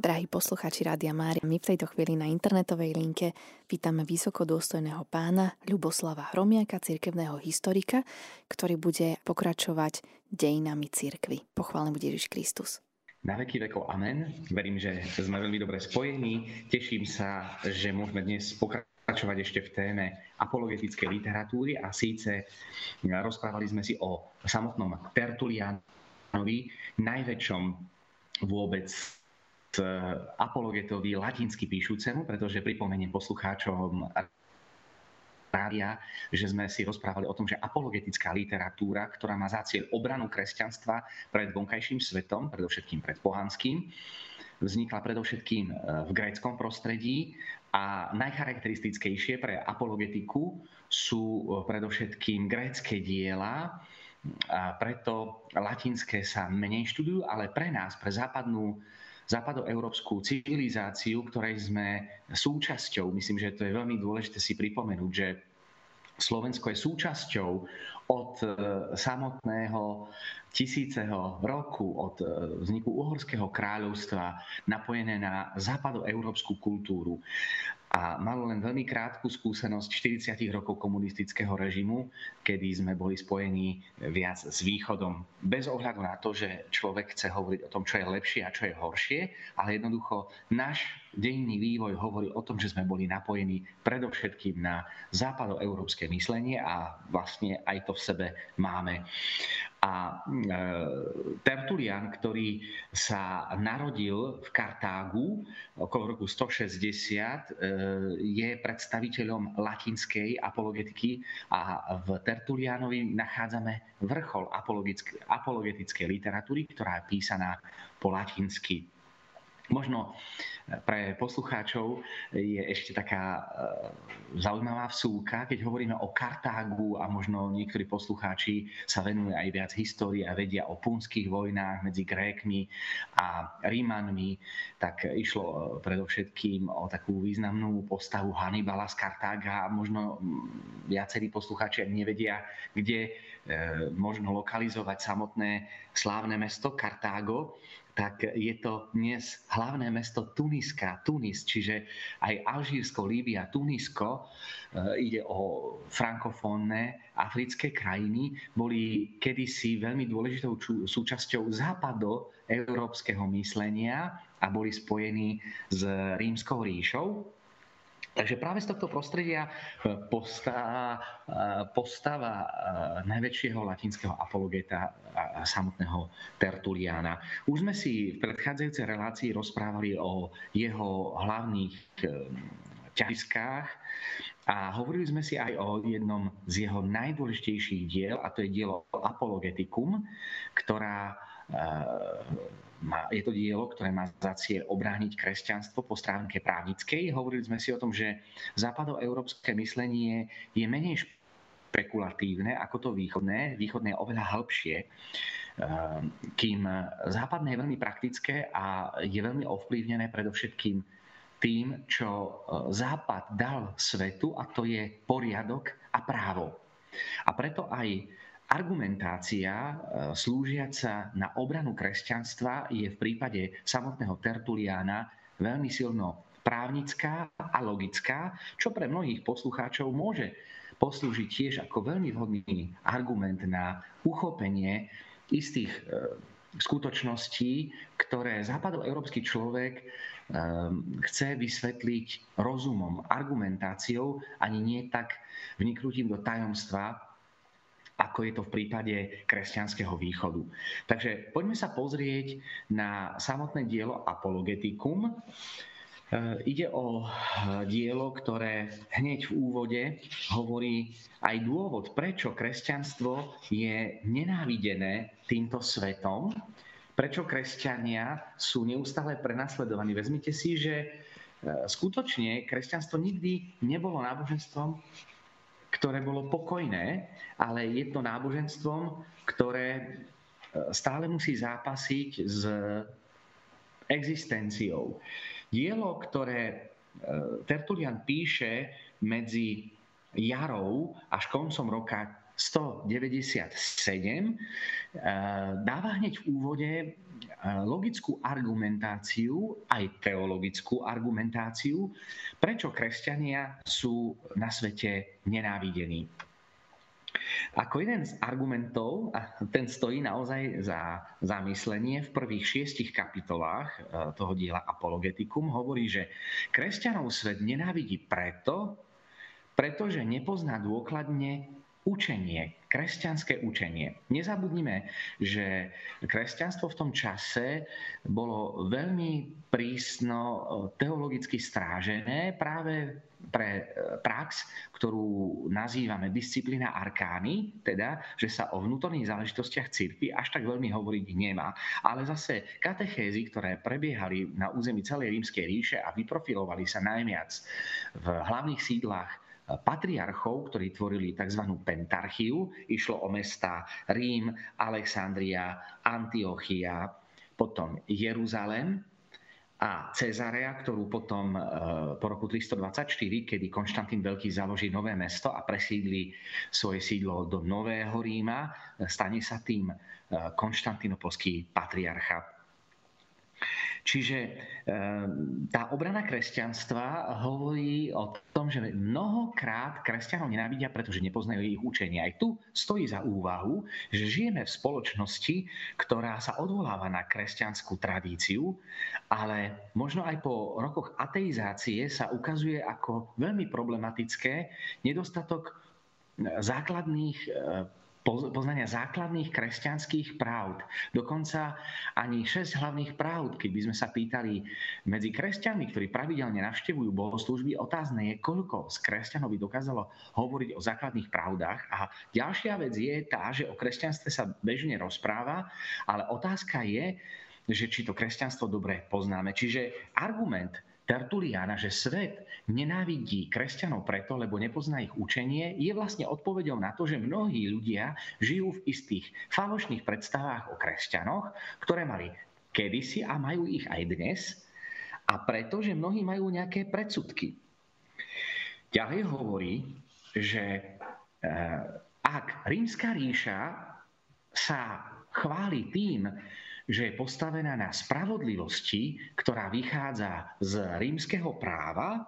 Drahí posluchači Rádia Mária, my v tejto chvíli na internetovej linke vítame vysoko dôstojného pána Ľuboslava Hromiaka, cirkevného historika, ktorý bude pokračovať dejinami cirkvy. Pochválený bude Ježiš Kristus. Na veky vekov amen. Verím, že sme veľmi dobre spojení. Teším sa, že môžeme dnes pokračovať ešte v téme apologetickej literatúry a síce rozprávali sme si o samotnom Tertulianovi, najväčšom vôbec apologetovi latinsky píšucemu, pretože pripomeniem poslucháčom rádia, že sme si rozprávali o tom, že apologetická literatúra, ktorá má za cieľ obranu kresťanstva pred vonkajším svetom, predovšetkým pred pohanským, vznikla predovšetkým e, v gréckom prostredí a najcharakteristickejšie pre apologetiku sú e, predovšetkým grécké diela, a preto latinské sa menej študujú, ale pre nás, pre západnú západoeurópsku civilizáciu, ktorej sme súčasťou. Myslím, že to je veľmi dôležité si pripomenúť, že Slovensko je súčasťou od e, samotného tisíceho roku, od e, vzniku Uhorského kráľovstva, napojené na západoeurópsku kultúru a malo len veľmi krátku skúsenosť 40 rokov komunistického režimu, kedy sme boli spojení viac s východom. Bez ohľadu na to, že človek chce hovoriť o tom, čo je lepšie a čo je horšie, ale jednoducho náš dejný vývoj hovorí o tom, že sme boli napojení predovšetkým na západoeurópske myslenie a vlastne aj to v sebe máme. A e, Tertulian, ktorý sa narodil v Kartágu okolo roku 160, e, je predstaviteľom latinskej apologetiky a v Tertulianovi nachádzame vrchol apologetickej literatúry, ktorá je písaná po latinsky. Možno eh, pre poslucháčov je ešte taká eh, zaujímavá vsúka, keď hovoríme o Kartágu a možno niektorí poslucháči sa venujú aj viac histórii a vedia o punských vojnách medzi Grékmi a Rímanmi, tak išlo eh, predovšetkým o takú významnú postavu Hannibala z Kartága a možno mm, viacerí poslucháči nevedia, kde možno lokalizovať samotné slávne mesto Kartágo tak je to dnes hlavné mesto Tuniska, Tunis, čiže aj Alžírsko, Líbia, Tunisko, e, ide o frankofónne africké krajiny, boli kedysi veľmi dôležitou súčasťou západo európskeho myslenia a boli spojení s rímskou ríšou. Takže práve z tohto prostredia e, postava, e, postava e, najväčšieho latinského apologeta samotného Tertuliana. Už sme si v predchádzajúcej relácii rozprávali o jeho hlavných ťažiskách a hovorili sme si aj o jednom z jeho najdôležitejších diel, a to je dielo Apologeticum, ktorá je to dielo, ktoré má za cieľ obrániť kresťanstvo po stránke právnickej. Hovorili sme si o tom, že západoeurópske myslenie je menej špekulatívne ako to východné. Východné je oveľa hĺbšie, ehm, kým západné je veľmi praktické a je veľmi ovplyvnené predovšetkým tým, čo e, Západ dal svetu a to je poriadok a právo. A preto aj Argumentácia e, slúžiaca na obranu kresťanstva je v prípade samotného Tertuliána veľmi silno právnická a logická, čo pre mnohých poslucháčov môže poslúžiť tiež ako veľmi vhodný argument na uchopenie istých e, skutočností, ktoré západoeurópsky človek e, chce vysvetliť rozumom, argumentáciou, ani nie tak vniknutím do tajomstva ako je to v prípade kresťanského východu. Takže poďme sa pozrieť na samotné dielo Apologeticum. E, ide o dielo, ktoré hneď v úvode hovorí aj dôvod, prečo kresťanstvo je nenávidené týmto svetom, prečo kresťania sú neustále prenasledovaní. Vezmite si, že e, skutočne kresťanstvo nikdy nebolo náboženstvom, ktoré bolo pokojné, ale je to náboženstvom, ktoré e, stále musí zápasiť s existenciou. Dielo, ktoré e, Tertulian píše medzi jarou až koncom roka 197 dáva hneď v úvode logickú argumentáciu, aj teologickú argumentáciu, prečo kresťania sú na svete nenávidení. Ako jeden z argumentov, a ten stojí naozaj za zamyslenie, v prvých šiestich kapitolách e, toho diela Apologetikum hovorí, že kresťanov svet nenávidí preto, pretože nepozná dôkladne učenie, kresťanské učenie. Nezabudnime, že kresťanstvo v tom čase bolo veľmi prísno e, teologicky strážené práve pre e, prax, ktorú nazývame disciplína arkány, teda, že sa o vnútorných záležitostiach cirkvi až tak veľmi hovoriť nemá. Ale zase katechézy, ktoré prebiehali na území celej rímskej ríše a vyprofilovali sa najviac v hlavných sídlach patriarchov, ktorí tvorili tzv. pentarchiu. Išlo o mesta Rím, Alexandria, Antiochia, potom Jeruzalem a Cezarea, ktorú potom e, po roku 324, kedy Konštantín Veľký založí nové mesto a presídli svoje sídlo do Nového Ríma, stane sa tým e, konštantinopolský patriarcha Čiže ehm, tá obrana kresťanstva hovorí o tom, že mnohokrát kresťanov nenávidia, pretože nepoznajú ich učenie. Aj tu stojí za úvahu, že žijeme v spoločnosti, ktorá sa odvoláva na kresťanskú tradíciu, ale možno aj po rokoch ateizácie sa ukazuje ako veľmi problematické nedostatok základných poznania základných kresťanských pravd. Dokonca ani šesť hlavných pravd, keď by sme sa pýtali medzi kresťanmi, ktorí pravidelne navštevujú bohoslúžby, otázne je, koľko z kresťanov by dokázalo hovoriť o základných pravdách. A ďalšia vec je tá, že o kresťanstve sa bežne rozpráva, ale otázka je, že či to kresťanstvo dobre poznáme. Čiže argument Tertuliana, že svet nenávidí kresťanov preto, lebo nepozná ich učenie, je vlastne odpovedou na to, že mnohí ľudia žijú v istých falošných predstavách o kresťanoch, ktoré mali kedysi a majú ich aj dnes, a preto, že mnohí majú nejaké predsudky. Ďalej hovorí, že eh, ak rímska ríša sa chváli tým, že je postavená na spravodlivosti, ktorá vychádza z rímskeho práva,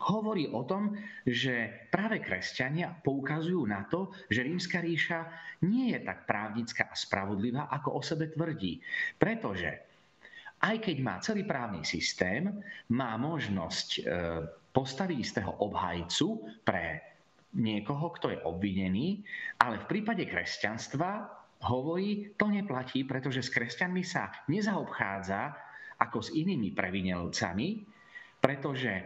hovorí o tom, že práve kresťania poukazujú na to, že rímska ríša nie je tak právnická a spravodlivá, ako o sebe tvrdí. Pretože aj keď má celý právny systém, má možnosť e, postaviť istého obhajcu pre niekoho, kto je obvinený, ale v prípade kresťanstva hovorí, to neplatí, pretože s kresťanmi sa nezaobchádza ako s inými previnelcami, pretože e,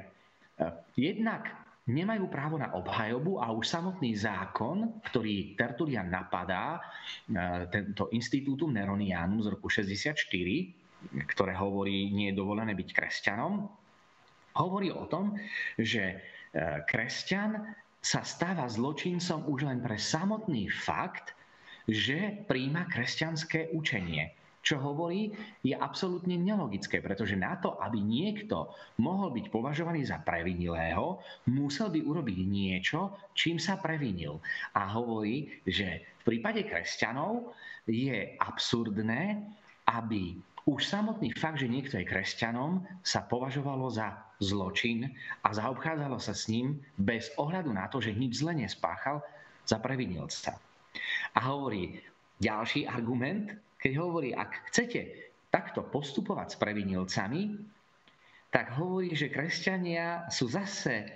jednak nemajú právo na obhajobu a už samotný zákon, ktorý Tertulian napadá, e, tento institútum Neronianum z roku 64, ktoré hovorí, nie je dovolené byť kresťanom, hovorí o tom, že e, kresťan sa stáva zločincom už len pre samotný fakt, že príjma kresťanské učenie. Čo hovorí, je absolútne nelogické, pretože na to, aby niekto mohol byť považovaný za previnilého, musel by urobiť niečo, čím sa previnil. A hovorí, že v prípade kresťanov je absurdné, aby už samotný fakt, že niekto je kresťanom, sa považovalo za zločin a zaobchádzalo sa s ním bez ohľadu na to, že nič zle nespáchal za previnilca. A hovorí ďalší argument, keď hovorí, ak chcete takto postupovať s previnilcami, tak hovorí, že kresťania sú zase e,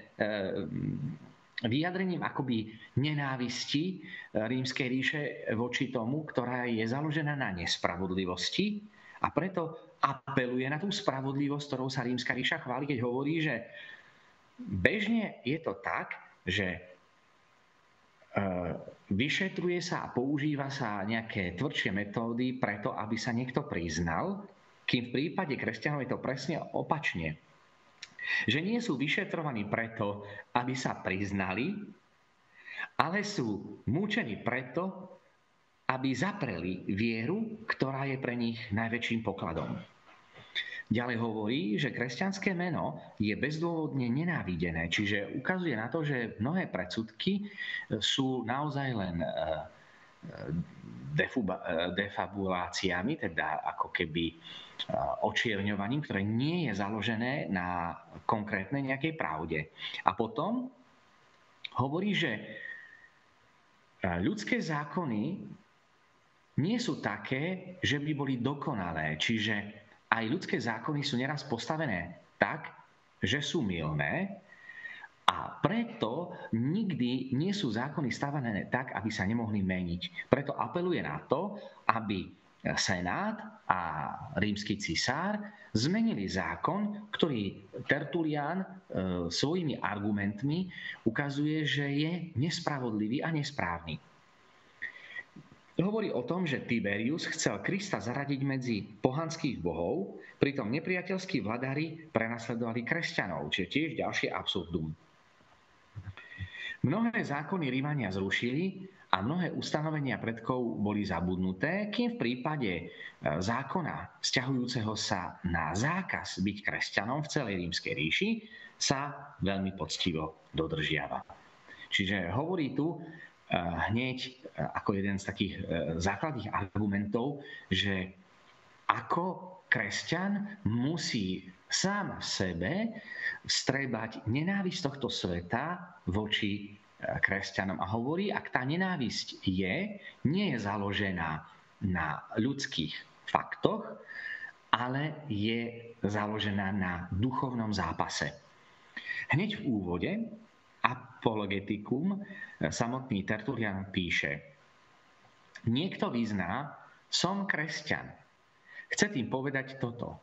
vyjadrením akoby nenávisti e, rímskej ríše voči tomu, ktorá je založená na nespravodlivosti a preto apeluje na tú spravodlivosť, ktorou sa rímska ríša chváli, keď hovorí, že bežne je to tak, že vyšetruje sa a používa sa nejaké tvrdšie metódy preto, aby sa niekto priznal, kým v prípade kresťanov je to presne opačne. Že nie sú vyšetrovaní preto, aby sa priznali, ale sú múčení preto, aby zapreli vieru, ktorá je pre nich najväčším pokladom. Ďalej hovorí, že kresťanské meno je bezdôvodne nenávidené, čiže ukazuje na to, že mnohé predsudky sú naozaj len e, defabuláciami, teda ako keby e, očierňovaním, ktoré nie je založené na konkrétnej nejakej pravde. A potom hovorí, že e, ľudské zákony nie sú také, že by boli dokonalé. Čiže aj ľudské zákony sú neraz postavené tak, že sú milné a preto nikdy nie sú zákony stavané tak, aby sa nemohli meniť. Preto apeluje na to, aby Senát a rímsky cisár zmenili zákon, ktorý Tertulian e, svojimi argumentmi ukazuje, že je nespravodlivý a nesprávny hovorí o tom, že Tiberius chcel Krista zaradiť medzi pohanských bohov, pritom nepriateľskí vladári prenasledovali kresťanov, čiže tiež ďalšie absurdum. Mnohé zákony Rímania zrušili a mnohé ustanovenia predkov boli zabudnuté, kým v prípade e, zákona vzťahujúceho sa na zákaz byť kresťanom v celej rímskej ríši sa veľmi poctivo dodržiava. Čiže hovorí tu, hneď e, ako jeden z takých e, základných argumentov, že ako kresťan musí sám v sebe strebať nenávisť tohto sveta voči e, kresťanom. A hovorí, ak tá nenávisť je, nie je založená na ľudských faktoch, ale je založená na duchovnom zápase. Hneď v úvode Apologetikum samotný Tertulian píše, niekto vyzná, som kresťan. Chce tým povedať toto.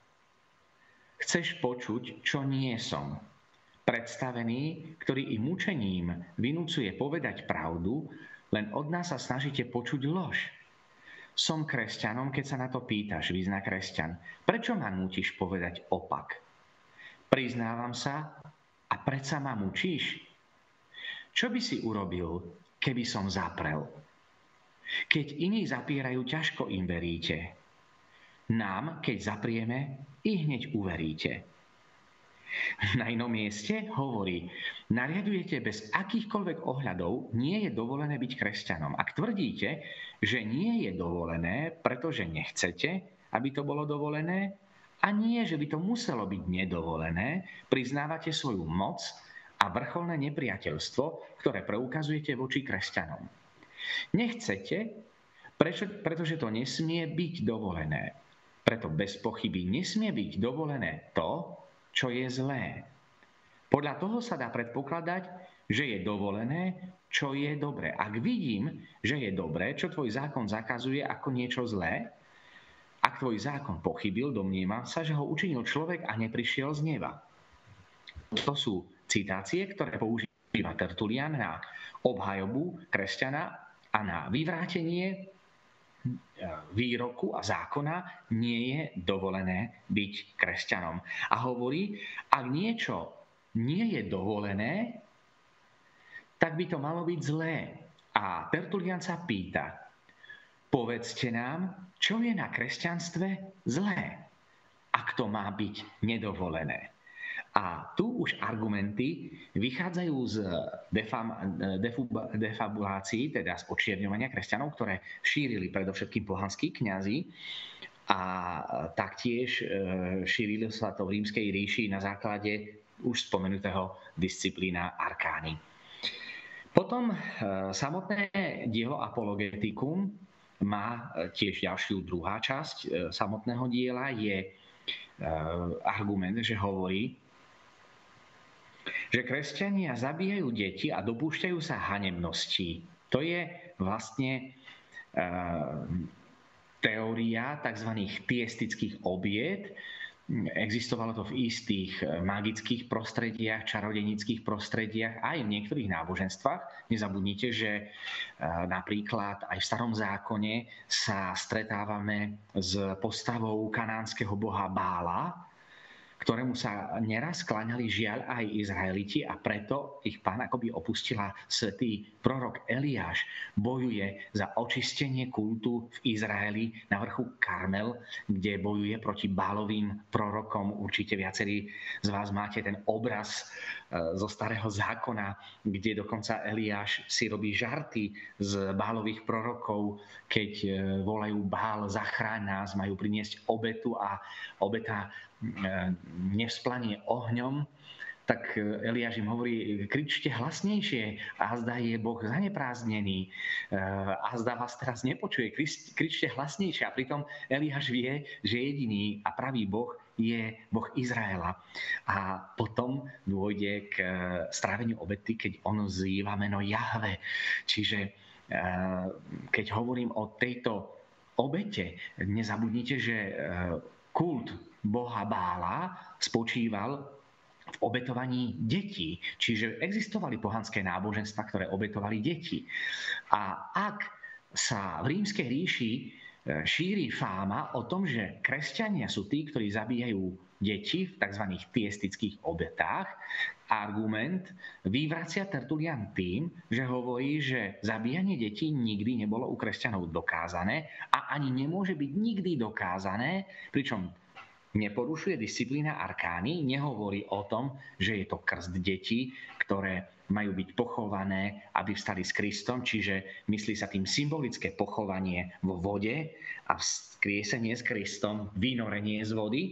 Chceš počuť, čo nie som. Predstavený, ktorý im mučením vynúcuje povedať pravdu, len od nás sa snažíte počuť lož. Som kresťanom, keď sa na to pýtaš, vyzná kresťan. Prečo ma nutíš povedať opak? Priznávam sa a predsa ma mučíš? Čo by si urobil, keby som zaprel? Keď iní zapierajú, ťažko im veríte. Nám, keď zaprieme, i hneď uveríte. Na inom mieste hovorí, nariadujete bez akýchkoľvek ohľadov, nie je dovolené byť kresťanom. Ak tvrdíte, že nie je dovolené, pretože nechcete, aby to bolo dovolené, a nie, že by to muselo byť nedovolené, priznávate svoju moc a vrcholné nepriateľstvo, ktoré preukazujete voči kresťanom. Nechcete, prečo, pretože to nesmie byť dovolené. Preto bez pochyby nesmie byť dovolené to, čo je zlé. Podľa toho sa dá predpokladať, že je dovolené, čo je dobré. Ak vidím, že je dobré, čo tvoj zákon zakazuje ako niečo zlé, ak tvoj zákon pochybil, domnievam sa, že ho učinil človek a neprišiel z neba. To sú citácie, ktoré používa Tertulian na obhajobu kresťana a na vyvrátenie e, výroku a zákona nie je dovolené byť kresťanom. A hovorí, ak niečo nie je dovolené, tak by to malo byť zlé. A Tertulian sa pýta, povedzte nám, čo je na kresťanstve zlé, ak to má byť nedovolené. A tu už argumenty vychádzajú z defam, defabulácií, teda z očierňovania kresťanov, ktoré šírili predovšetkým pohanskí kňazi a taktiež e, šírili sa to v rímskej ríši na základe už spomenutého disciplína arkány. Potom e, samotné dielo Apologetikum má tiež ďalšiu druhá časť e, samotného diela, je argument, že hovorí, že kresťania zabíjajú deti a dopúšťajú sa hanebností. To je vlastne uh, teória tzv. tiestických obiet. Existovalo to v istých eh, magických prostrediach, čarodenických prostrediach, aj v niektorých náboženstvách. Nezabudnite, že eh, napríklad aj v starom zákone sa stretávame s postavou kanánskeho boha Bála, ktorému sa neraz skláňali žiaľ aj Izraeliti a preto ich pán akoby opustila svätý prorok Eliáš. Bojuje za očistenie kultu v Izraeli na vrchu Karmel, kde bojuje proti bálovým prorokom. Určite viacerí z vás máte ten obraz zo starého zákona, kde dokonca Eliáš si robí žarty z bálových prorokov, keď e, volajú Bál, zachráň nás, majú priniesť obetu a obeta E, nevzplanie ohňom, tak Eliáš im hovorí, kričte hlasnejšie, a zda je Boh zanepráznený, e, a zda vás teraz nepočuje, kričte hlasnejšie. A pritom Eliáš vie, že jediný a pravý Boh je Boh Izraela. A potom dôjde k e, stráveniu obety, keď on zýva meno Jahve. Čiže keď hovorím o tejto obete, nezabudnite, že kult boha Bála spočíval v obetovaní detí. Čiže existovali pohanské náboženstva, ktoré obetovali deti. A ak sa v rímskej ríši e, šíri fáma o tom, že kresťania sú tí, ktorí zabíjajú deti v tzv. tiestických obetách, argument vyvracia Tertulian tým, že hovorí, že zabíjanie detí nikdy nebolo u kresťanov dokázané a ani nemôže byť nikdy dokázané, pričom neporušuje disciplína arkány, nehovorí o tom, že je to krst detí, ktoré majú byť pochované, aby vstali s Kristom, čiže myslí sa tým symbolické pochovanie vo vode a vzkriesenie s Kristom, vynorenie z vody.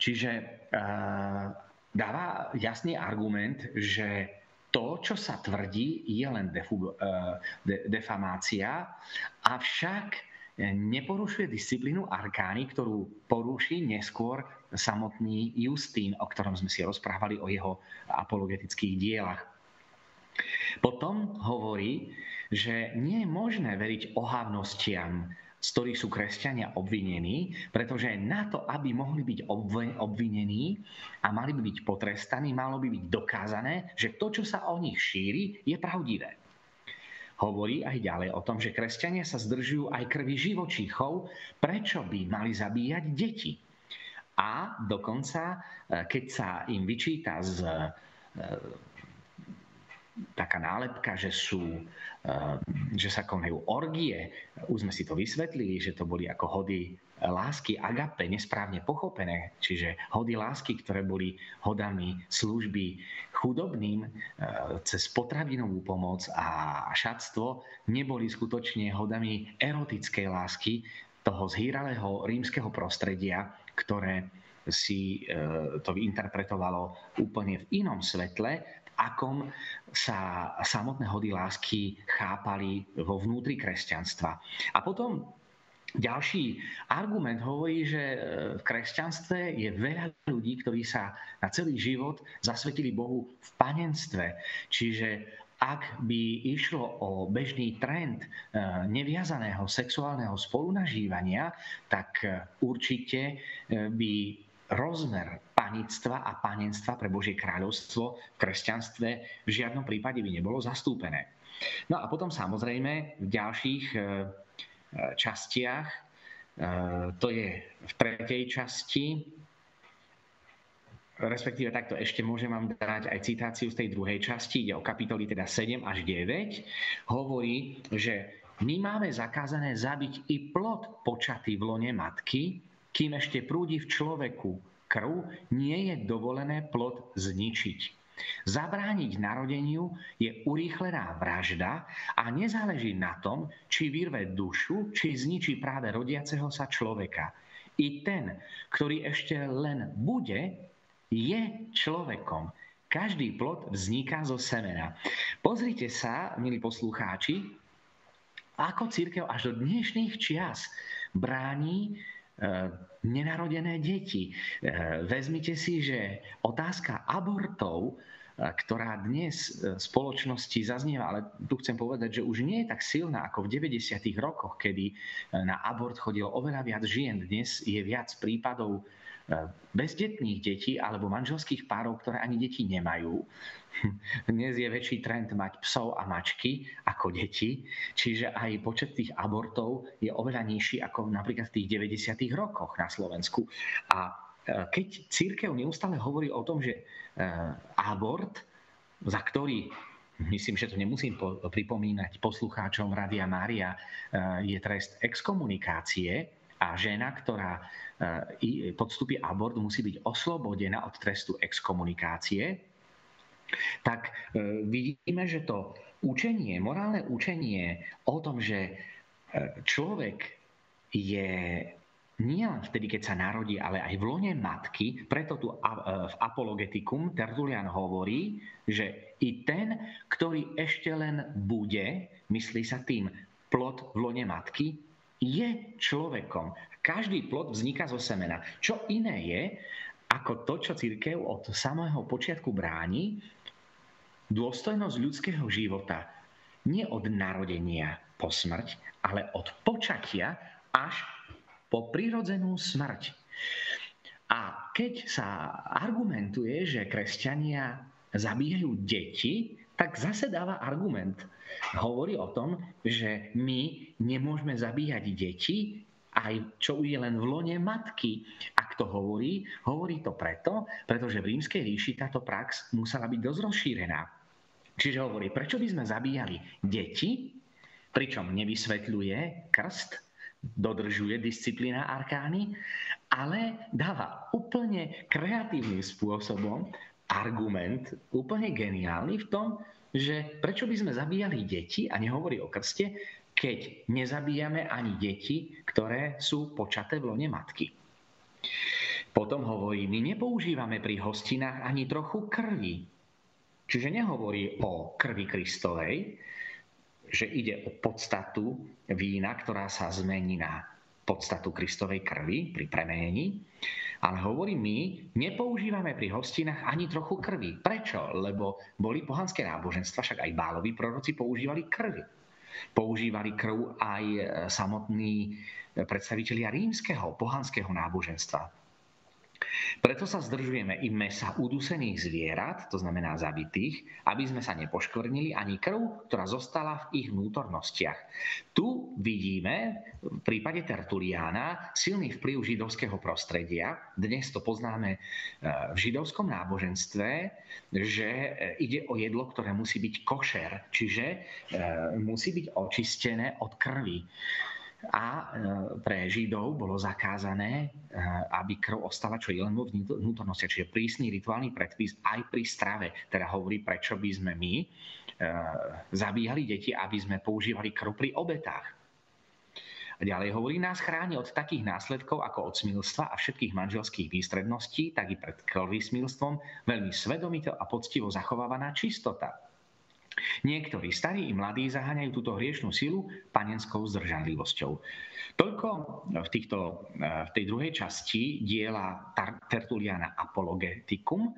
Čiže uh, dáva jasný argument, že to, čo sa tvrdí, je len defu, uh, de, defamácia, avšak neporušuje disciplínu arkány, ktorú poruší neskôr samotný Justín, o ktorom sme si rozprávali o jeho apologetických dielach. Potom hovorí, že nie je možné veriť ohávnostiam, z ktorých sú kresťania obvinení, pretože na to, aby mohli byť obvinení a mali by byť potrestaní, malo by byť dokázané, že to, čo sa o nich šíri, je pravdivé hovorí aj ďalej o tom, že kresťania sa zdržujú aj krvi živočíchov, prečo by mali zabíjať deti. A dokonca, e, keď sa im vyčíta z e, taká nálepka, že sú, e, že sa konajú orgie. Už sme si to vysvetlili, že to boli ako hody lásky agape nesprávne pochopené, čiže hody lásky, ktoré boli hodami služby chudobným e, cez potravinovú pomoc a šatstvo, neboli skutočne hodami erotickej lásky toho zhýralého rímskeho prostredia, ktoré si e, to interpretovalo úplne v inom svetle, akom sa samotné hody lásky chápali vo vnútri kresťanstva. A potom ďalší argument hovorí, že e, v kresťanstve je veľa ľudí, ktorí sa na celý život zasvetili Bohu v panenstve. Čiže ak by išlo o bežný trend e, neviazaného sexuálneho spolunažívania, tak e, určite by rozmer panictva a panenstva pre Božie kráľovstvo v kresťanstve v žiadnom prípade by nebolo zastúpené. No a potom samozrejme v ďalších častiach. E, to je v tretej časti, respektíve takto ešte môžem vám dať aj citáciu z tej druhej časti, ide o kapitoly teda 7 až 9, hovorí, že my máme zakázané zabiť i plod počatý v lone matky, kým ešte prúdi v človeku krv, nie je dovolené plod zničiť. Zabrániť narodeniu je urýchlená vražda a nezáleží na tom, či vyrve dušu, či zničí práve rodiaceho sa človeka. I ten, ktorý ešte len bude, je človekom. Každý plod vzniká zo semena. Pozrite sa, milí poslucháči, ako církev až do dnešných čias bráni nenarodené deti. E, vezmite si, že otázka abortov ktorá dnes v spoločnosti zaznieva, ale tu chcem povedať, že už nie je tak silná ako v 90. rokoch, kedy na abort chodilo oveľa viac žien. Dnes je viac prípadov bezdetných detí alebo manželských párov, ktoré ani deti nemajú. Dnes je väčší trend mať psov a mačky ako deti, čiže aj počet tých abortov je oveľa nižší ako napríklad v tých 90. rokoch na Slovensku. A keď církev neustále hovorí o tom, že abort, za ktorý myslím, že to nemusím pripomínať poslucháčom Radia Mária, je trest exkomunikácie a žena, ktorá podstúpi abort, musí byť oslobodená od trestu exkomunikácie, tak vidíme, že to učenie, morálne učenie o tom, že človek je nie len vtedy, keď sa narodí, ale aj v lone matky. Preto tu v Apologetikum Tertulian hovorí, že i ten, ktorý ešte len bude, myslí sa tým plod v lone matky, je človekom. Každý plod vzniká zo semena. Čo iné je, ako to, čo církev od samého počiatku bráni, dôstojnosť ľudského života. Nie od narodenia po smrť, ale od počatia až po prirodzenú smrť. A keď sa argumentuje, že kresťania zabíjajú deti, tak zase dáva argument. Hovorí o tom, že my nemôžeme zabíjať deti, aj čo je len v lone matky. Ak to hovorí, hovorí to preto, pretože v rímskej ríši táto prax musela byť dosť rozšírená. Čiže hovorí, prečo by sme zabíjali deti, pričom nevysvetľuje krst, dodržuje disciplína arkány, ale dáva úplne kreatívnym spôsobom argument, úplne geniálny v tom, že prečo by sme zabíjali deti a nehovorí o krste, keď nezabíjame ani deti, ktoré sú počaté v lone matky. Potom hovorí, my nepoužívame pri hostinách ani trochu krvi. Čiže nehovorí o krvi Kristovej, že ide o podstatu vína, ktorá sa zmení na podstatu Kristovej krvi pri premenení. Ale hovorí, my nepoužívame pri hostinách ani trochu krvi. Prečo? Lebo boli pohanské náboženstva, však aj báloví proroci používali krvi. Používali krv aj samotní predstavitelia rímskeho, pohanského náboženstva. Preto sa zdržujeme i mesa udusených zvierat, to znamená zabitých, aby sme sa nepoškvrnili ani krv, ktorá zostala v ich vnútornostiach. Tu vidíme v prípade Tertuliána silný vplyv židovského prostredia. Dnes to poznáme e, v židovskom náboženstve, že e, ide o jedlo, ktoré musí byť košer, čiže e, musí byť očistené od krvi a e, pre Židov bolo zakázané, e, aby krv ostala čo je len vo vnútornosti. Čiže prísny rituálny predpis aj pri strave. Teda hovorí, prečo by sme my e, zabíjali deti, aby sme používali krv pri obetách. A ďalej hovorí, nás chráni od takých následkov ako od smilstva a všetkých manželských výstredností, tak i pred krvvysmilstvom veľmi svedomito a poctivo zachovávaná čistota Niektorí starí i mladí zaháňajú túto hriešnú silu panenskou zdržanlivosťou. Toľko v, týchto, v tej druhej časti diela Tertuliana Apologeticum.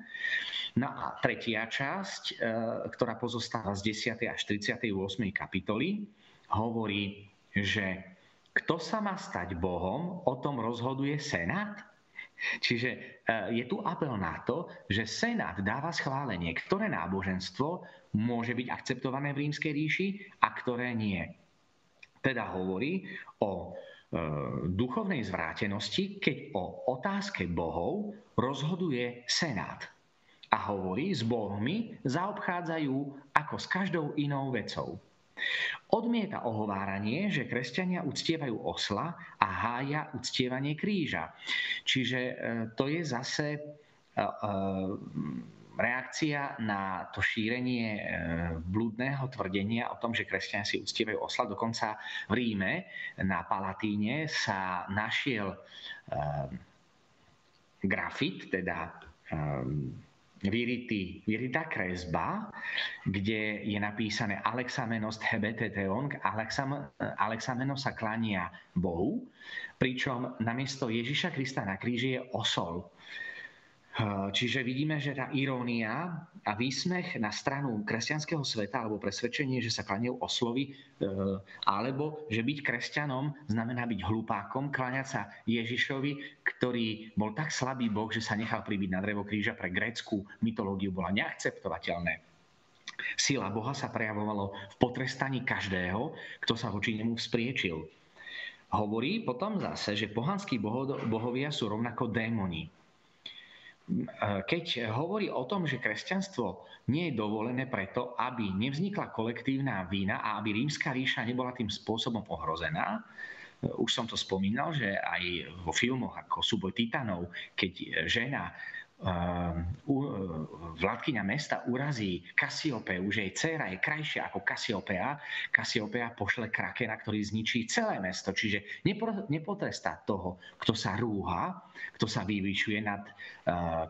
No a tretia časť, e, ktorá pozostáva z 10. až 38. kapitoly, hovorí, že kto sa má stať Bohom, o tom rozhoduje Senát Čiže e, je tu apel na to, že Senát dáva schválenie, ktoré náboženstvo môže byť akceptované v rímskej ríši a ktoré nie. Teda hovorí o e, duchovnej zvrátenosti, keď o otázke bohov rozhoduje Senát. A hovorí, s bohmi zaobchádzajú ako s každou inou vecou. Odmieta ohováranie, že kresťania uctievajú osla a hája uctievanie kríža. Čiže e, to je zase e, e, reakcia na to šírenie blúdneho tvrdenia o tom, že kresťania si uctievajú osla. Dokonca v Ríme na Palatíne sa našiel grafit, teda vyritý, vyritá kresba, kde je napísané Alexamenos hebeteteon, Alexamenos sa klania Bohu, pričom namiesto Ježiša Krista na kríži je osol. Čiže vidíme, že tá irónia a výsmech na stranu kresťanského sveta alebo presvedčenie, že sa klaniajú oslovi, e, alebo že byť kresťanom znamená byť hlupákom, kláňať sa Ježišovi, ktorý bol tak slabý Boh, že sa nechal pribiť na drevo kríža pre grécku mytológiu, bola neakceptovateľné. Sila Boha sa prejavovalo v potrestaní každého, kto sa voči nemu vzpriečil. Hovorí potom zase, že pohanskí bohovia sú rovnako démoni keď hovorí o tom, že kresťanstvo nie je dovolené preto, aby nevznikla kolektívna vína a aby rímska ríša nebola tým spôsobom ohrozená, už som to spomínal, že aj vo filmoch ako Súboj titanov, keď žena vládkyňa mesta urazí Kasiopeu, že jej dcéra je krajšia ako Kasiopea, Kasiopea pošle krakena, ktorý zničí celé mesto. Čiže nepotrestá toho, kto sa rúha, kto sa vyvyšuje nad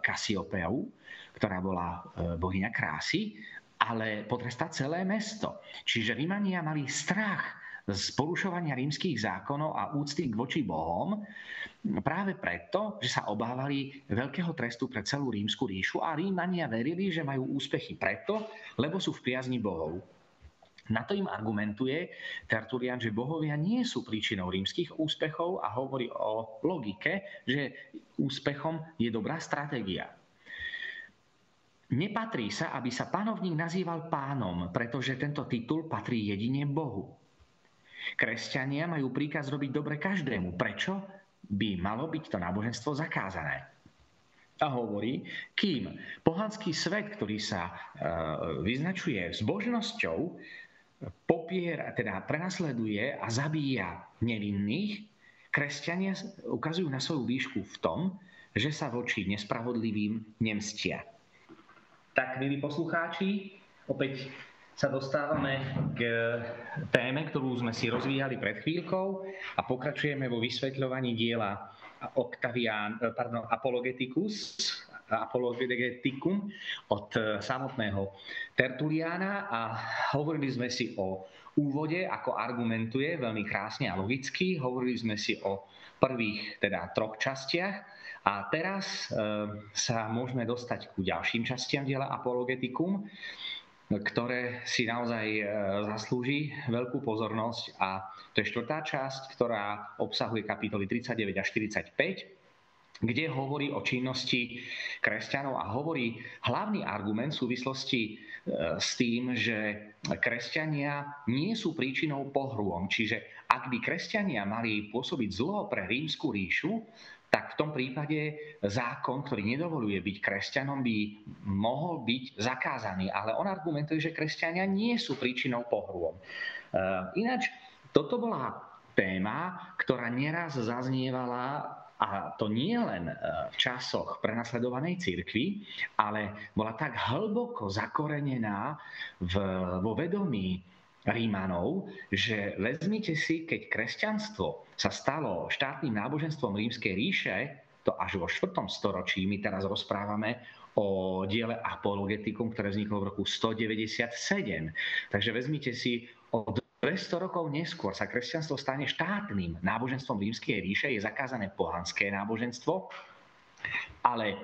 Kasiopeu, eh, ktorá bola eh, bohyňa krásy, ale potrestá celé mesto. Čiže Rímania mali strach z porušovania rímskych zákonov a úcty k voči Bohom, práve preto, že sa obávali veľkého trestu pre celú rímsku ríšu a Rímania verili, že majú úspechy preto, lebo sú v priazni Bohov. Na to im argumentuje Tertulian, že bohovia nie sú príčinou rímskych úspechov a hovorí o logike, že úspechom je dobrá stratégia. Nepatrí sa, aby sa panovník nazýval pánom, pretože tento titul patrí jedine Bohu. Kresťania majú príkaz robiť dobre každému. Prečo by malo byť to náboženstvo zakázané? A hovorí, kým pohanský svet, ktorý sa e, vyznačuje zbožnosťou, popier, teda prenasleduje a zabíja nevinných, kresťania ukazujú na svoju výšku v tom, že sa voči nespravodlivým nemstia. Tak, milí poslucháči, opäť sa dostávame k téme, ktorú sme si rozvíjali pred chvíľkou a pokračujeme vo vysvetľovaní diela Octavian, pardon, Apologeticus, Apologeticum od samotného Tertuliana a hovorili sme si o úvode, ako argumentuje veľmi krásne a logicky. Hovorili sme si o prvých teda troch častiach a teraz e, sa môžeme dostať ku ďalším častiam diela Apologeticum ktoré si naozaj e, zaslúži veľkú pozornosť a to je štvrtá časť, ktorá obsahuje kapitoly 39 a 45, kde hovorí o činnosti kresťanov a hovorí hlavný argument v súvislosti e, s tým, že kresťania nie sú príčinou pohrôm. Čiže ak by kresťania mali pôsobiť zlo pre rímsku ríšu, tak v tom prípade zákon, ktorý nedovoluje byť kresťanom, by mohol byť zakázaný. Ale on argumentuje, že kresťania nie sú príčinou pohrôm. E, ináč, toto bola téma, ktorá neraz zaznievala a to nie len e, v časoch prenasledovanej cirkvi, ale bola tak hlboko zakorenená v, vo vedomí Rímanov, že vezmite si, keď kresťanstvo sa stalo štátnym náboženstvom rímskej ríše, to až vo 4. storočí, my teraz rozprávame o diele Apologetikum, ktoré vzniklo v roku 197. Takže vezmite si, o 200 rokov neskôr sa kresťanstvo stane štátnym náboženstvom rímskej ríše, je zakázané pohanské náboženstvo, ale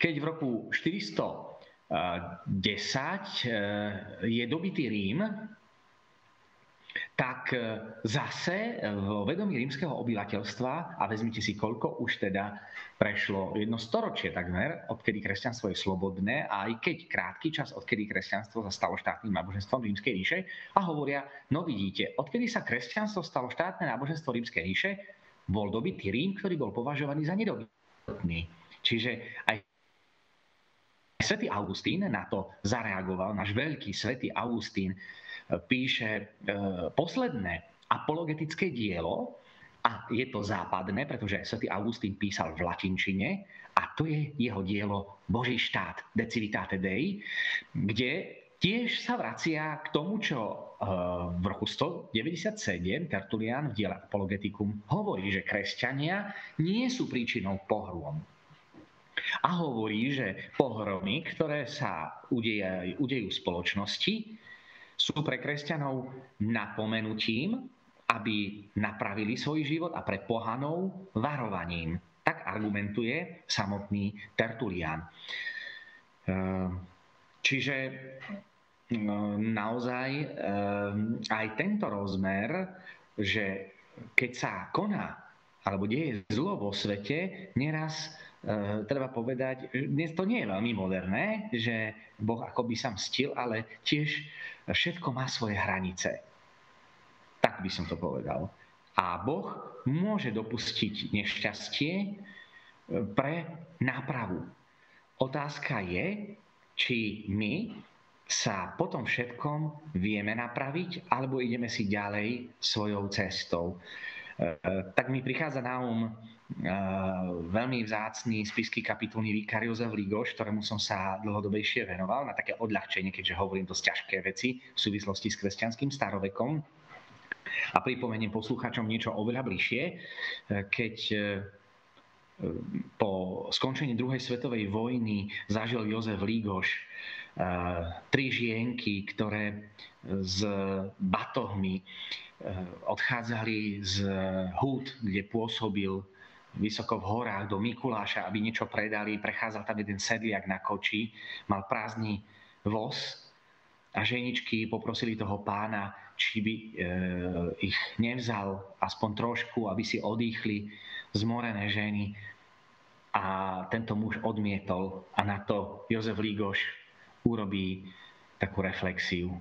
keď v roku 400 10 eh, je dobitý Rím, tak eh, zase v vedomí rímskeho obyvateľstva, a vezmite si, koľko už teda prešlo jedno storočie takmer, odkedy kresťanstvo je slobodné, a aj keď krátky čas, odkedy kresťanstvo sa stalo štátnym náboženstvom rímskej ríše, a hovoria, no vidíte, odkedy sa kresťanstvo stalo štátne náboženstvo rímskej ríše, bol dobitý Rím, ktorý bol považovaný za nedobytný. Čiže aj Svetý Augustín na to zareagoval, náš veľký svätý Augustín e, píše e, posledné apologetické dielo, a je to západné, pretože svätý Augustín písal v latinčine a to je jeho dielo Boží štát, De Civitate Dei, kde tiež sa vracia k tomu, čo e, v roku 197 Tertulian v diele Apologeticum hovorí, že kresťania nie sú príčinou pohrôm a hovorí, že pohromy, ktoré sa udejú, udejú v spoločnosti, sú pre kresťanov napomenutím, aby napravili svoj život a pre pohanov varovaním. Tak argumentuje samotný Tertulian. Ehm, čiže no, naozaj ehm, aj tento rozmer, že keď sa koná alebo deje zlo vo svete, neraz treba povedať, dnes to nie je veľmi moderné, že Boh akoby sa mstil, ale tiež všetko má svoje hranice. Tak by som to povedal. A Boh môže dopustiť nešťastie, pre nápravu. Otázka je, či my sa potom všetkom vieme napraviť, alebo ideme si ďalej svojou cestou. E, tak mi prichádza na um e, veľmi vzácný spisky kapitulný vikár Jozef Ligoš, ktorému som sa dlhodobejšie venoval na také odľahčenie, keďže hovorím dosť ťažké veci v súvislosti s kresťanským starovekom. A pripomeniem poslucháčom niečo oveľa bližšie, e, keď po skončení druhej svetovej vojny zažil Jozef Lígoš tri žienky, ktoré s batohmi odchádzali z húd, kde pôsobil vysoko v horách do Mikuláša, aby niečo predali. Prechádzal tam jeden sedliak na koči, mal prázdny voz a ženičky poprosili toho pána, či by e, ich nevzal aspoň trošku, aby si odýchli zmorené ženy. A tento muž odmietol a na to Jozef Lígoš urobí takú reflexiu,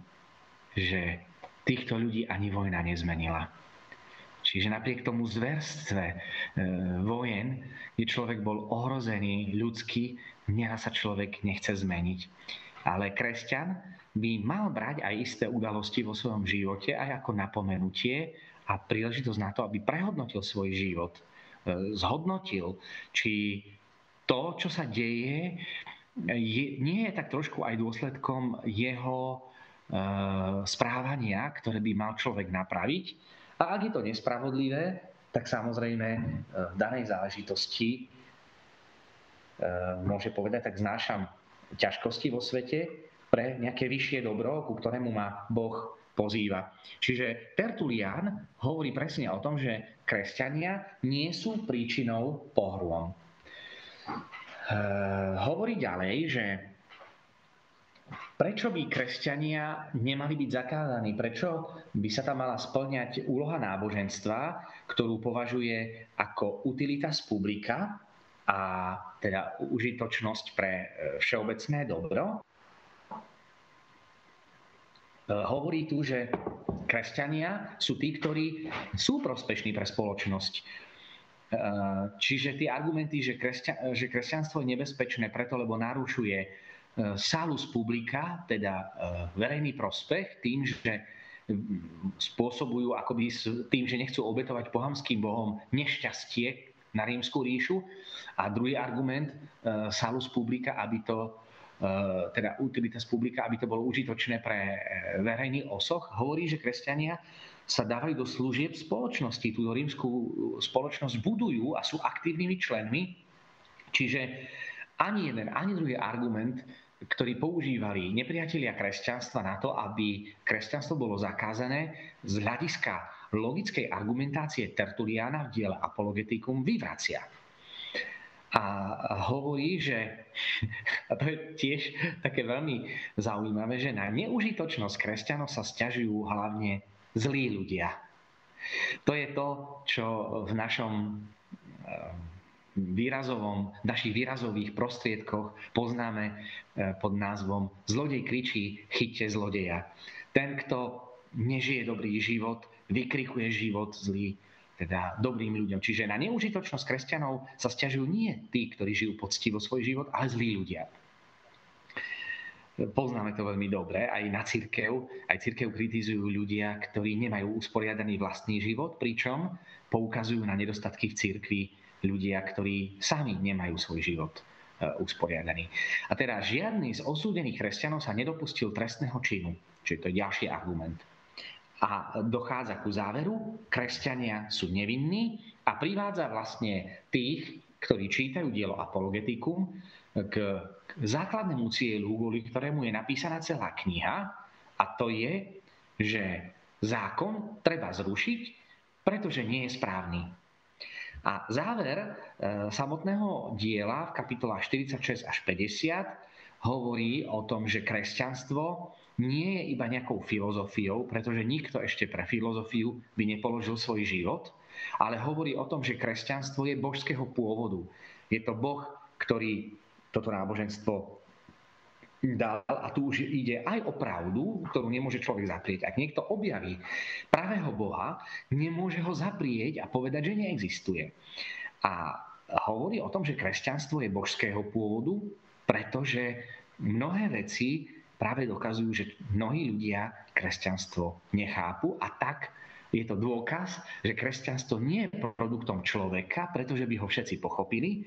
že týchto ľudí ani vojna nezmenila. Čiže napriek tomu zverstve e, vojen, kde človek bol ohrozený ľudsky, nieraz sa človek nechce zmeniť. Ale kresťan by mal brať aj isté udalosti vo svojom živote aj ako napomenutie a príležitosť na to, aby prehodnotil svoj život. E, zhodnotil, či to, čo sa deje, je, nie je tak trošku aj dôsledkom jeho správania, ktoré by mal človek napraviť. A ak je to nespravodlivé, tak samozrejme e, v danej záležitosti e, môže povedať, tak znášam ťažkosti vo svete pre nejaké vyššie dobro, ku ktorému ma Boh pozýva. Čiže Tertulian hovorí presne o tom, že kresťania nie sú príčinou pohrôm. Eh, hovorí ďalej, že prečo by kresťania nemali byť zakázaní? Prečo by sa tam mala splňať úloha náboženstva, ktorú považuje ako utilitas publica a teda užitočnosť pre eh, všeobecné dobro? Eh, hovorí tu, že kresťania sú tí, ktorí sú prospešní pre spoločnosť Eh, čiže tie argumenty, že, že kresťanstvo je nebezpečné preto, lebo narušuje salus publica, teda eh, verejný prospech, tým, že spôsobujú akoby tým, že nechcú obetovať pohamským bohom nešťastie na rímsku ríšu. A druhý argument, salus publica, aby to teda utilitas publica, aby to bolo užitočné pre verejný osoch, hovorí, že kresťania sa dávajú do služieb spoločnosti. Túto rímskú spoločnosť budujú a sú aktívnymi členmi. Čiže ani jeden, ani druhý argument, ktorý používali nepriatelia kresťanstva na to, aby kresťanstvo bolo zakázané z hľadiska logickej argumentácie Tertuliana v diele Apologeticum vyvracia. A hovorí, že, a to je tiež také veľmi zaujímavé, že na neužitočnosť kresťanov sa stiažujú hlavne zlí ľudia. To je to, čo v našom výrazovom, našich výrazových prostriedkoch poznáme eh, pod názvom Zlodej kričí, chyťte zlodeja. Ten, kto nežije dobrý život, vykrikuje život zlý, teda dobrým ľuďom. Čiže na neužitočnosť kresťanov sa stiažujú nie tí, ktorí žijú poctivo svoj život, ale zlí ľudia. Poznáme to veľmi dobre, aj na církev. Aj církev kritizujú ľudia, ktorí nemajú usporiadaný vlastný život, pričom poukazujú na nedostatky v církvi ľudia, ktorí sami nemajú svoj život e, usporiadaný. A teda žiadny z osúdených kresťanov sa nedopustil trestného činu, čiže to je ďalší argument. A dochádza ku záveru, kresťania sú nevinní a privádza vlastne tých, ktorí čítajú dielo Apologetikum, k základnému cieľu, kvôli ktorému je napísaná celá kniha, a to je, že zákon treba zrušiť, pretože nie je správny. A záver e, samotného diela v kapitolách 46 až 50 hovorí o tom, že kresťanstvo nie je iba nejakou filozofiou, pretože nikto ešte pre filozofiu by nepoložil svoj život, ale hovorí o tom, že kresťanstvo je božského pôvodu. Je to Boh, ktorý toto náboženstvo dal, a tu už ide aj o pravdu, ktorú nemôže človek zaprieť. Ak niekto objaví pravého Boha, nemôže ho zaprieť a povedať, že neexistuje. A hovorí o tom, že kresťanstvo je božského pôvodu, pretože mnohé veci práve dokazujú, že mnohí ľudia kresťanstvo nechápu a tak je to dôkaz, že kresťanstvo nie je produktom človeka, pretože by ho všetci pochopili,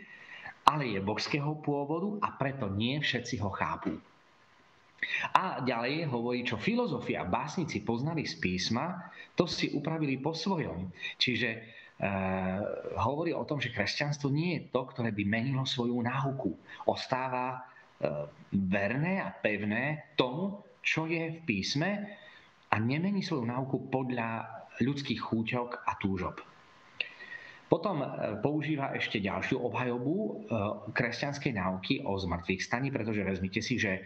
ale je božského pôvodu a preto nie všetci ho chápu. A ďalej hovorí, čo filozofia a básnici poznali z písma, to si upravili po svojom. Čiže e, hovorí o tom, že kresťanstvo nie je to, ktoré by menilo svoju náuku. Ostáva e, verné a pevné tomu, čo je v písme a nemení svoju náuku podľa ľudských chúťok a túžob. Potom e, používa ešte ďalšiu obhajobu e, kresťanskej náuky o zmrtvých staní, pretože vezmite si, že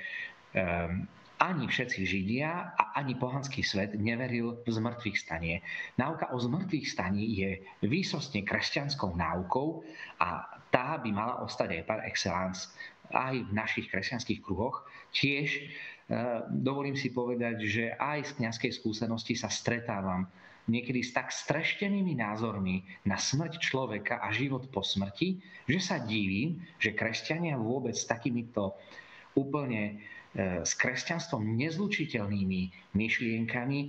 Ehm, ani všetci Židia a ani pohanský svet neveril v zmrtvých stanie. Náuka o zmrtvých staní je výsostne kresťanskou náukou a tá by mala ostať aj par excellence aj v našich kresťanských kruhoch. Tiež dovolím si povedať, že aj z kniazkej skúsenosti sa stretávam niekedy s tak streštenými názormi na smrť človeka a život po smrti, že sa divím, že kresťania vôbec s takýmito úplne s kresťanstvom nezlučiteľnými myšlienkami e,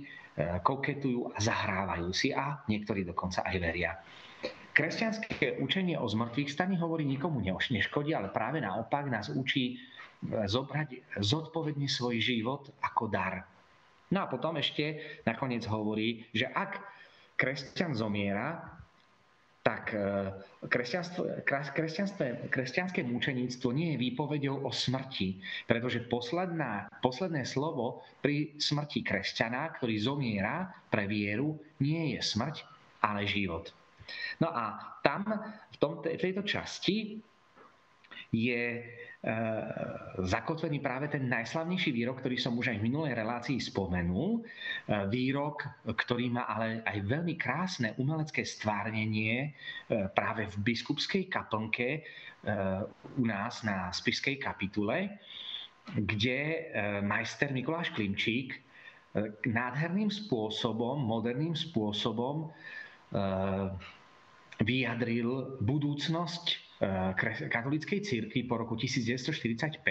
koketujú a zahrávajú si a niektorí dokonca aj veria. Kresťanské učenie o zmrtvých staní hovorí nikomu neškodí, ale práve naopak nás učí e, zobrať zodpovedne svoj život ako dar. No a potom ešte nakoniec hovorí, že ak kresťan zomiera, tak e, kresťanské mučeníctvo nie je výpovedou o smrti, pretože posledná, posledné slovo pri smrti kresťana, ktorý zomiera pre vieru, nie je smrť, ale život. No a tam v, tom, v tejto časti je zakotvený práve ten najslavnejší výrok, ktorý som už aj v minulej relácii spomenul. E, výrok, ktorý má ale aj veľmi krásne umelecké stvárnenie e, práve v biskupskej kaplnke u nás na spiskej kapitule, kde majster Mikuláš Klimčík nádherným spôsobom, moderným spôsobom vyjadril budúcnosť Eh, katolíckej církvi po roku 1945,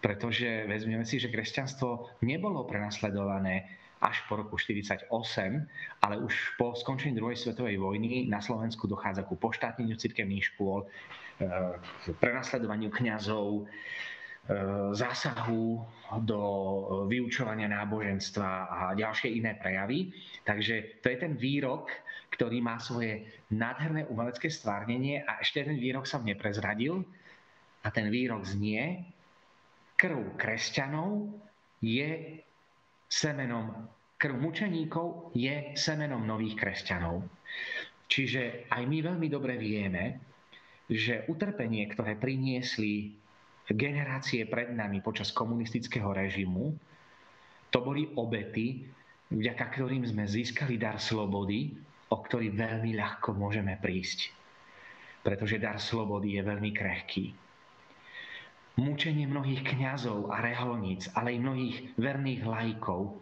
pretože vezmeme si, že kresťanstvo nebolo prenasledované až po roku 1948, ale už po skončení druhej svetovej vojny na Slovensku dochádza ku poštátneniu cirkevných škôl, eh, prenasledovaniu kňazov, E, zásahu do vyučovania náboženstva a ďalšie iné prejavy. Takže to je ten výrok, ktorý má svoje nádherné umelecké stvárnenie a ešte ten výrok som neprezradil. A ten výrok znie, krv kresťanov je semenom, krv mučeníkov je semenom nových kresťanov. Čiže aj my veľmi dobre vieme, že utrpenie, ktoré priniesli generácie pred nami počas komunistického režimu, to boli obety, vďaka ktorým sme získali dar slobody, o ktorý veľmi ľahko môžeme prísť. Pretože dar slobody je veľmi krehký. Mučenie mnohých kňazov a reholníc, ale i mnohých verných lajkov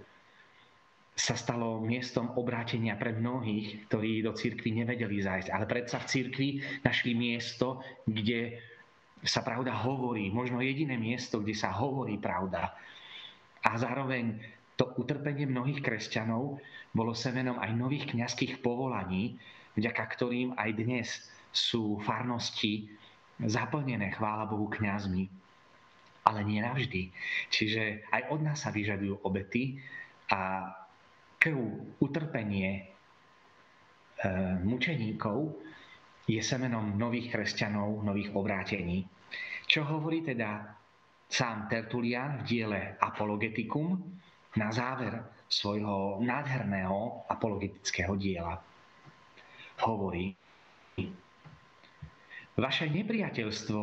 sa stalo miestom obrátenia pre mnohých, ktorí do cirkvi nevedeli zájsť. Ale predsa v cirkvi našli miesto, kde sa pravda hovorí, možno jediné miesto, kde sa hovorí pravda. A zároveň to utrpenie mnohých kresťanov bolo semenom aj nových kňazských povolaní, vďaka ktorým aj dnes sú farnosti zaplnené, chvála Bohu, kňazmi. Ale nie navždy. Čiže aj od nás sa vyžadujú obety a krv, utrpenie e, mučeníkov je semenom nových kresťanov, nových obrátení. Čo hovorí teda sám Tertulian v diele Apologeticum na záver svojho nádherného apologetického diela. Hovorí, vaše nepriateľstvo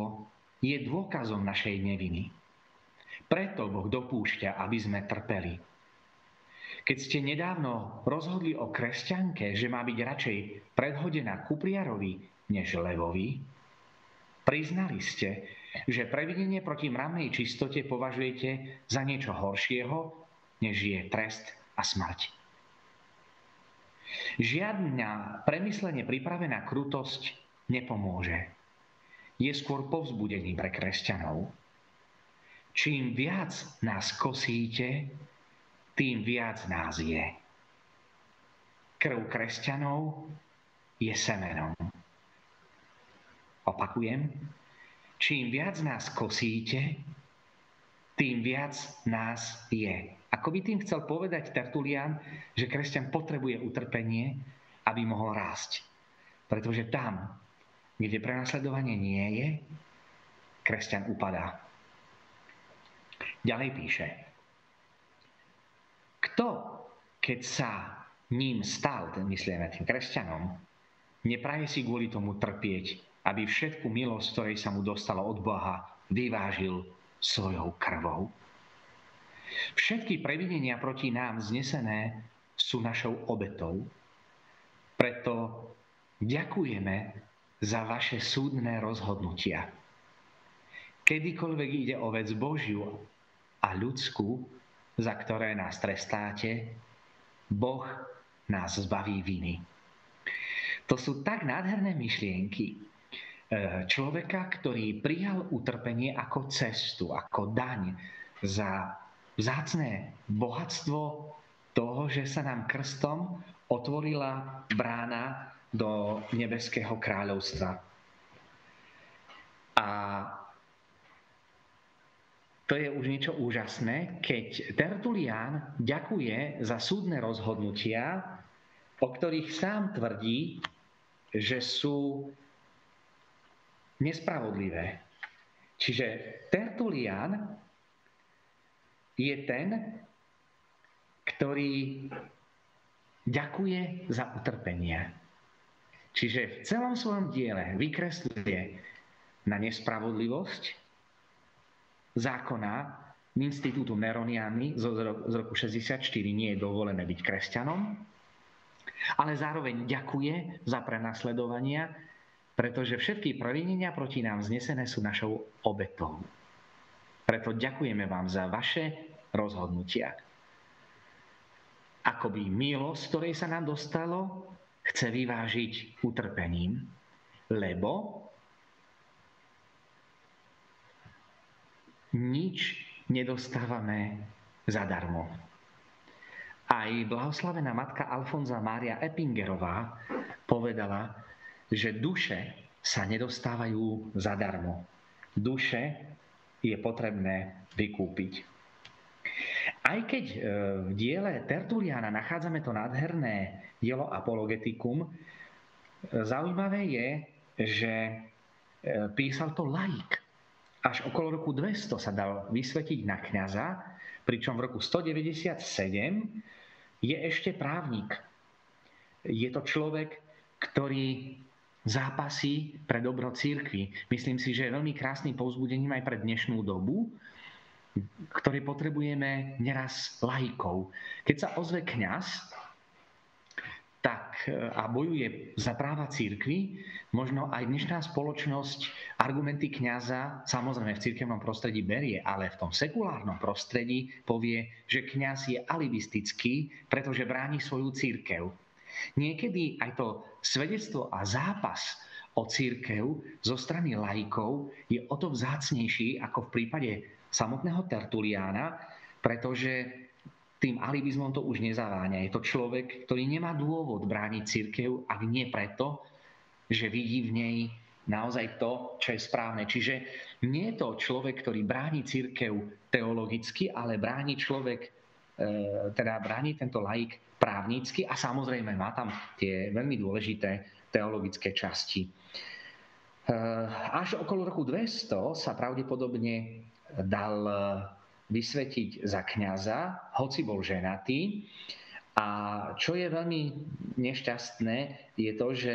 je dôkazom našej neviny. Preto Boh dopúšťa, aby sme trpeli. Keď ste nedávno rozhodli o kresťanke, že má byť radšej predhodená Kupriarovi než levovi? Priznali ste, že previnenie proti mravnej čistote považujete za niečo horšieho, než je trest a smrť. Žiadna premyslenie pripravená krutosť nepomôže. je skôr povzbudením pre kresťanov. Čím viac nás kosíte, tým viac nás je. Krv kresťanov je semenom. Opakujem, čím viac nás kosíte, tým viac nás je. Ako by tým chcel povedať Tertulian, že kresťan potrebuje utrpenie, aby mohol rásť. Pretože tam, kde prenasledovanie nie je, kresťan upadá. Ďalej píše, kto, keď sa ním stal, ten myslíme tým kresťanom, nepraje si kvôli tomu trpieť, aby všetku milosť, ktorej sa mu dostalo od Boha, vyvážil svojou krvou. Všetky previnenia proti nám znesené sú našou obetou. Preto ďakujeme za vaše súdne rozhodnutia. Kedykoľvek ide o vec Božiu a ľudskú, za ktoré nás trestáte, Boh nás zbaví viny. To sú tak nádherné myšlienky e, človeka, ktorý prijal utrpenie ako cestu, ako daň za vzácné bohatstvo toho, že sa nám krstom otvorila brána do nebeského kráľovstva. A to je už niečo úžasné, keď Tertulián ďakuje za súdne rozhodnutia, o ktorých sám tvrdí, že sú nespravodlivé. Čiže Tertulián je ten, ktorý ďakuje za utrpenie. Čiže v celom svojom diele vykresluje na nespravodlivosť zákona Institútu Neroniany z roku 64 nie je dovolené byť kresťanom, ale zároveň ďakuje za prenasledovania, pretože všetky provinenia proti nám znesené sú našou obetou. Preto ďakujeme vám za vaše rozhodnutia. Akoby milosť, ktorej sa nám dostalo, chce vyvážiť utrpením, lebo nič nedostávame zadarmo. Aj blahoslavená matka Alfonza Mária Eppingerová povedala, že duše sa nedostávajú zadarmo. Duše je potrebné vykúpiť. Aj keď e, v diele Tertuliana nachádzame to nádherné dielo Apologetikum, e, zaujímavé je, že e, písal to laik. Až okolo roku 200 sa dal vysvetiť na kňaza, pričom v roku 197 je ešte právnik. Je to človek, ktorý zápasí pre dobro církvy. Myslím si, že je veľmi krásnym povzbudením aj pre dnešnú dobu, ktorý potrebujeme neraz laikov. Keď sa ozve kňaz tak, a bojuje za práva církvy, možno aj dnešná spoločnosť argumenty kňaza samozrejme v církevnom prostredí berie, ale v tom sekulárnom prostredí povie, že kňaz je alibistický, pretože bráni svoju církev. Niekedy aj to svedectvo a zápas o církev zo strany laikov je o to vzácnejší ako v prípade samotného Tertuliána, pretože tým alibizmom to už nezaváňa. Je to človek, ktorý nemá dôvod brániť církev, ak nie preto, že vidí v nej naozaj to, čo je správne. Čiže nie je to človek, ktorý bráni církev teologicky, ale bráni človek, e, teda bráni tento laik právnicky a samozrejme má tam tie veľmi dôležité teologické časti. E, až okolo roku 200 sa pravdepodobne dal vysvetiť za kňaza, hoci bol ženatý. A čo je veľmi nešťastné, je to, že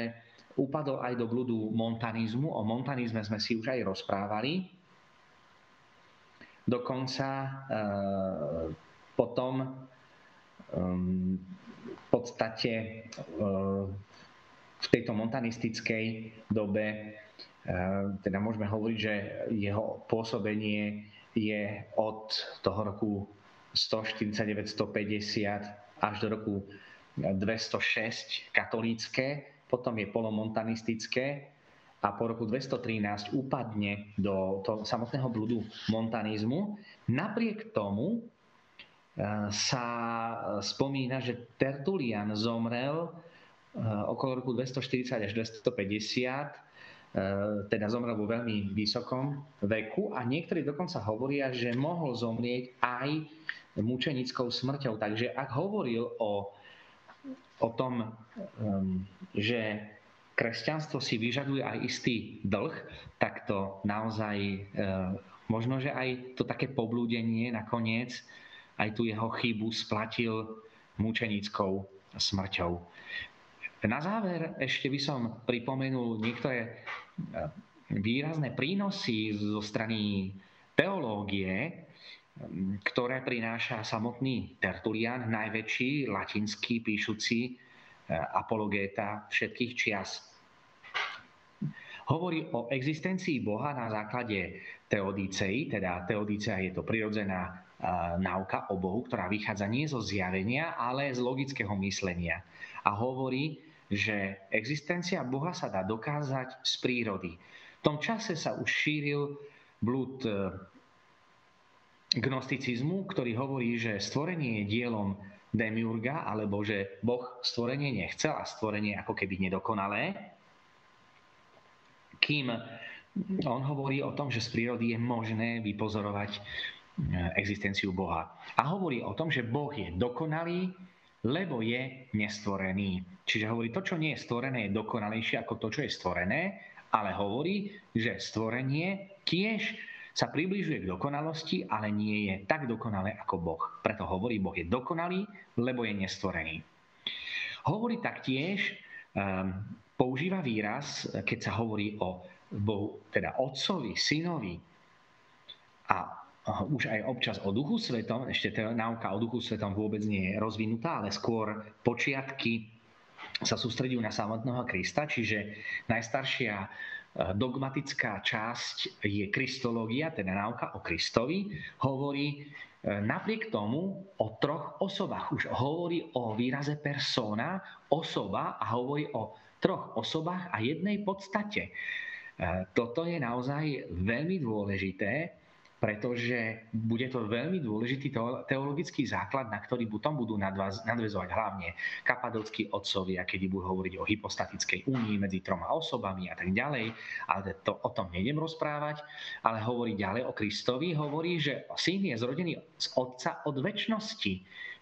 upadol aj do blúdu montanizmu. O montanizme sme si už aj rozprávali. Dokonca e, potom v podstate e, v tejto montanistickej dobe Ehm, teda môžeme hovoriť, že jeho pôsobenie je od toho roku 149-150 až do roku 206 katolícké, potom je polomontanistické a po roku 213 upadne do toho samotného blúdu montanizmu. Napriek tomu sa spomína, že Tertulian zomrel e, okolo roku 240 až 250, e, teda zomrel vo veľmi vysokom veku a niektorí dokonca hovoria, že mohol zomrieť aj mučenickou smrťou. Takže ak hovoril o, o tom, že kresťanstvo si vyžaduje aj istý dlh, tak to naozaj možno, že aj to také poblúdenie nakoniec aj tu jeho chybu splatil mučenickou smrťou. Na záver ešte by som pripomenul niektoré e, výrazné prínosy zo strany teológie, ktoré prináša samotný Tertulian, najväčší latinský píšuci e, apologéta všetkých čias. Hovorí o existencii Boha na základe teodicei, teda teodicea je to prirodzená náuka o Bohu, ktorá vychádza nie zo zjavenia, ale z logického myslenia. A hovorí, že existencia Boha sa dá dokázať z prírody. V tom čase sa už šíril blúd e, gnosticizmu, ktorý hovorí, že stvorenie je dielom demiurga, alebo že Boh stvorenie nechcel a stvorenie ako keby nedokonalé kým on hovorí o tom, že z prírody je možné vypozorovať existenciu Boha. A hovorí o tom, že Boh je dokonalý, lebo je nestvorený. Čiže hovorí, to, čo nie je stvorené, je dokonalejšie ako to, čo je stvorené, ale hovorí, že stvorenie tiež sa približuje k dokonalosti, ale nie je tak dokonalé ako Boh. Preto hovorí, Boh je dokonalý, lebo je nestvorený. Hovorí taktiež, um, používa výraz, keď sa hovorí o Bohu, teda Otcovi, Synovi a už aj občas o Duchu Svetom, ešte tá náuka o Duchu Svetom vôbec nie je rozvinutá, ale skôr počiatky sa sústredujú na samotného Krista, čiže najstaršia e, dogmatická časť je kristológia, teda náuka o Kristovi, hovorí e, napriek tomu o troch osobách. Už hovorí o výraze persona, osoba a hovorí o troch osobách a jednej podstate. E, toto je naozaj veľmi dôležité, pretože bude to veľmi dôležitý teologický základ, na ktorý potom budú nadvezovať hlavne kapadockí otcovia, keď budú hovoriť o hypostatickej únii medzi troma osobami a tak ďalej. Ale to, o tom nejdem rozprávať, ale hovorí ďalej o Kristovi. Hovorí, že syn je zrodený z otca od väčšnosti.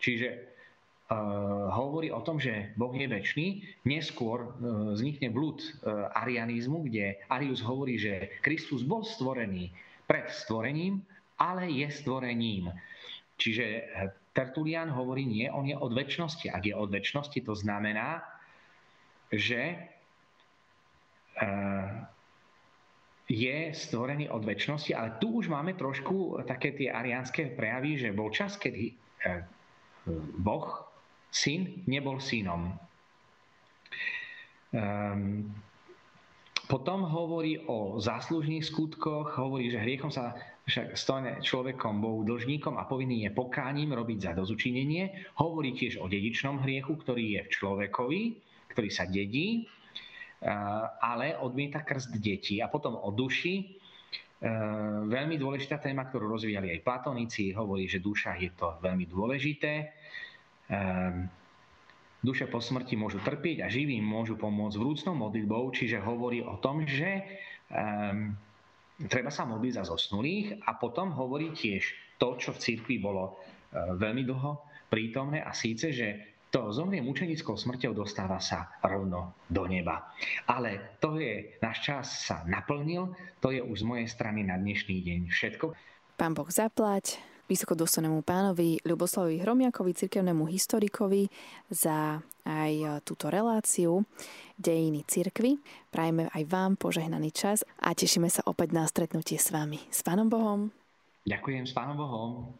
Čiže Eh, hovorí o tom, že Boh je väčší. Neskôr eh, vznikne blúd eh, arianizmu, kde Arius hovorí, že Kristus bol stvorený pred stvorením, ale je stvorením. Čiže Tertulian hovorí, nie, on je od väčšnosti. Ak je od väčšnosti, to znamená, že je stvorený od väčšnosti, ale tu už máme trošku také tie ariánske prejavy, že bol čas, kedy Boh syn nebol synom. Um, potom hovorí o záslužných skutkoch, hovorí, že hriechom sa však stane človekom Bohu dlžníkom a povinný je pokáním robiť za dozučinenie. Hovorí tiež o dedičnom hriechu, ktorý je v človekovi, ktorý sa dedí, ale odmieta krst detí. A potom o duši, veľmi dôležitá téma, ktorú rozvíjali aj platonici, hovorí, že duša je to veľmi dôležité. Ehm, duše po smrti môžu trpieť a živým môžu pomôcť vrúcnou modlitbou, čiže hovorí o tom, že um, treba sa modliť za zosnulých a potom hovorí tiež to, čo v cirkvi bolo uh, veľmi dlho prítomné a síce, že to zomrie mučenickou smrťou, dostáva sa rovno do neba. Ale to je, náš čas sa naplnil, to je už z mojej strany na dnešný deň všetko. Pán Boh zaplať, vysokodôstojnému pánovi Ľuboslavovi Hromiakovi, cirkevnému historikovi, za aj túto reláciu Dejiny cirkvy. Prajeme aj vám požehnaný čas a tešíme sa opäť na stretnutie s vami. S Pánom Bohom. Ďakujem s Pánom Bohom.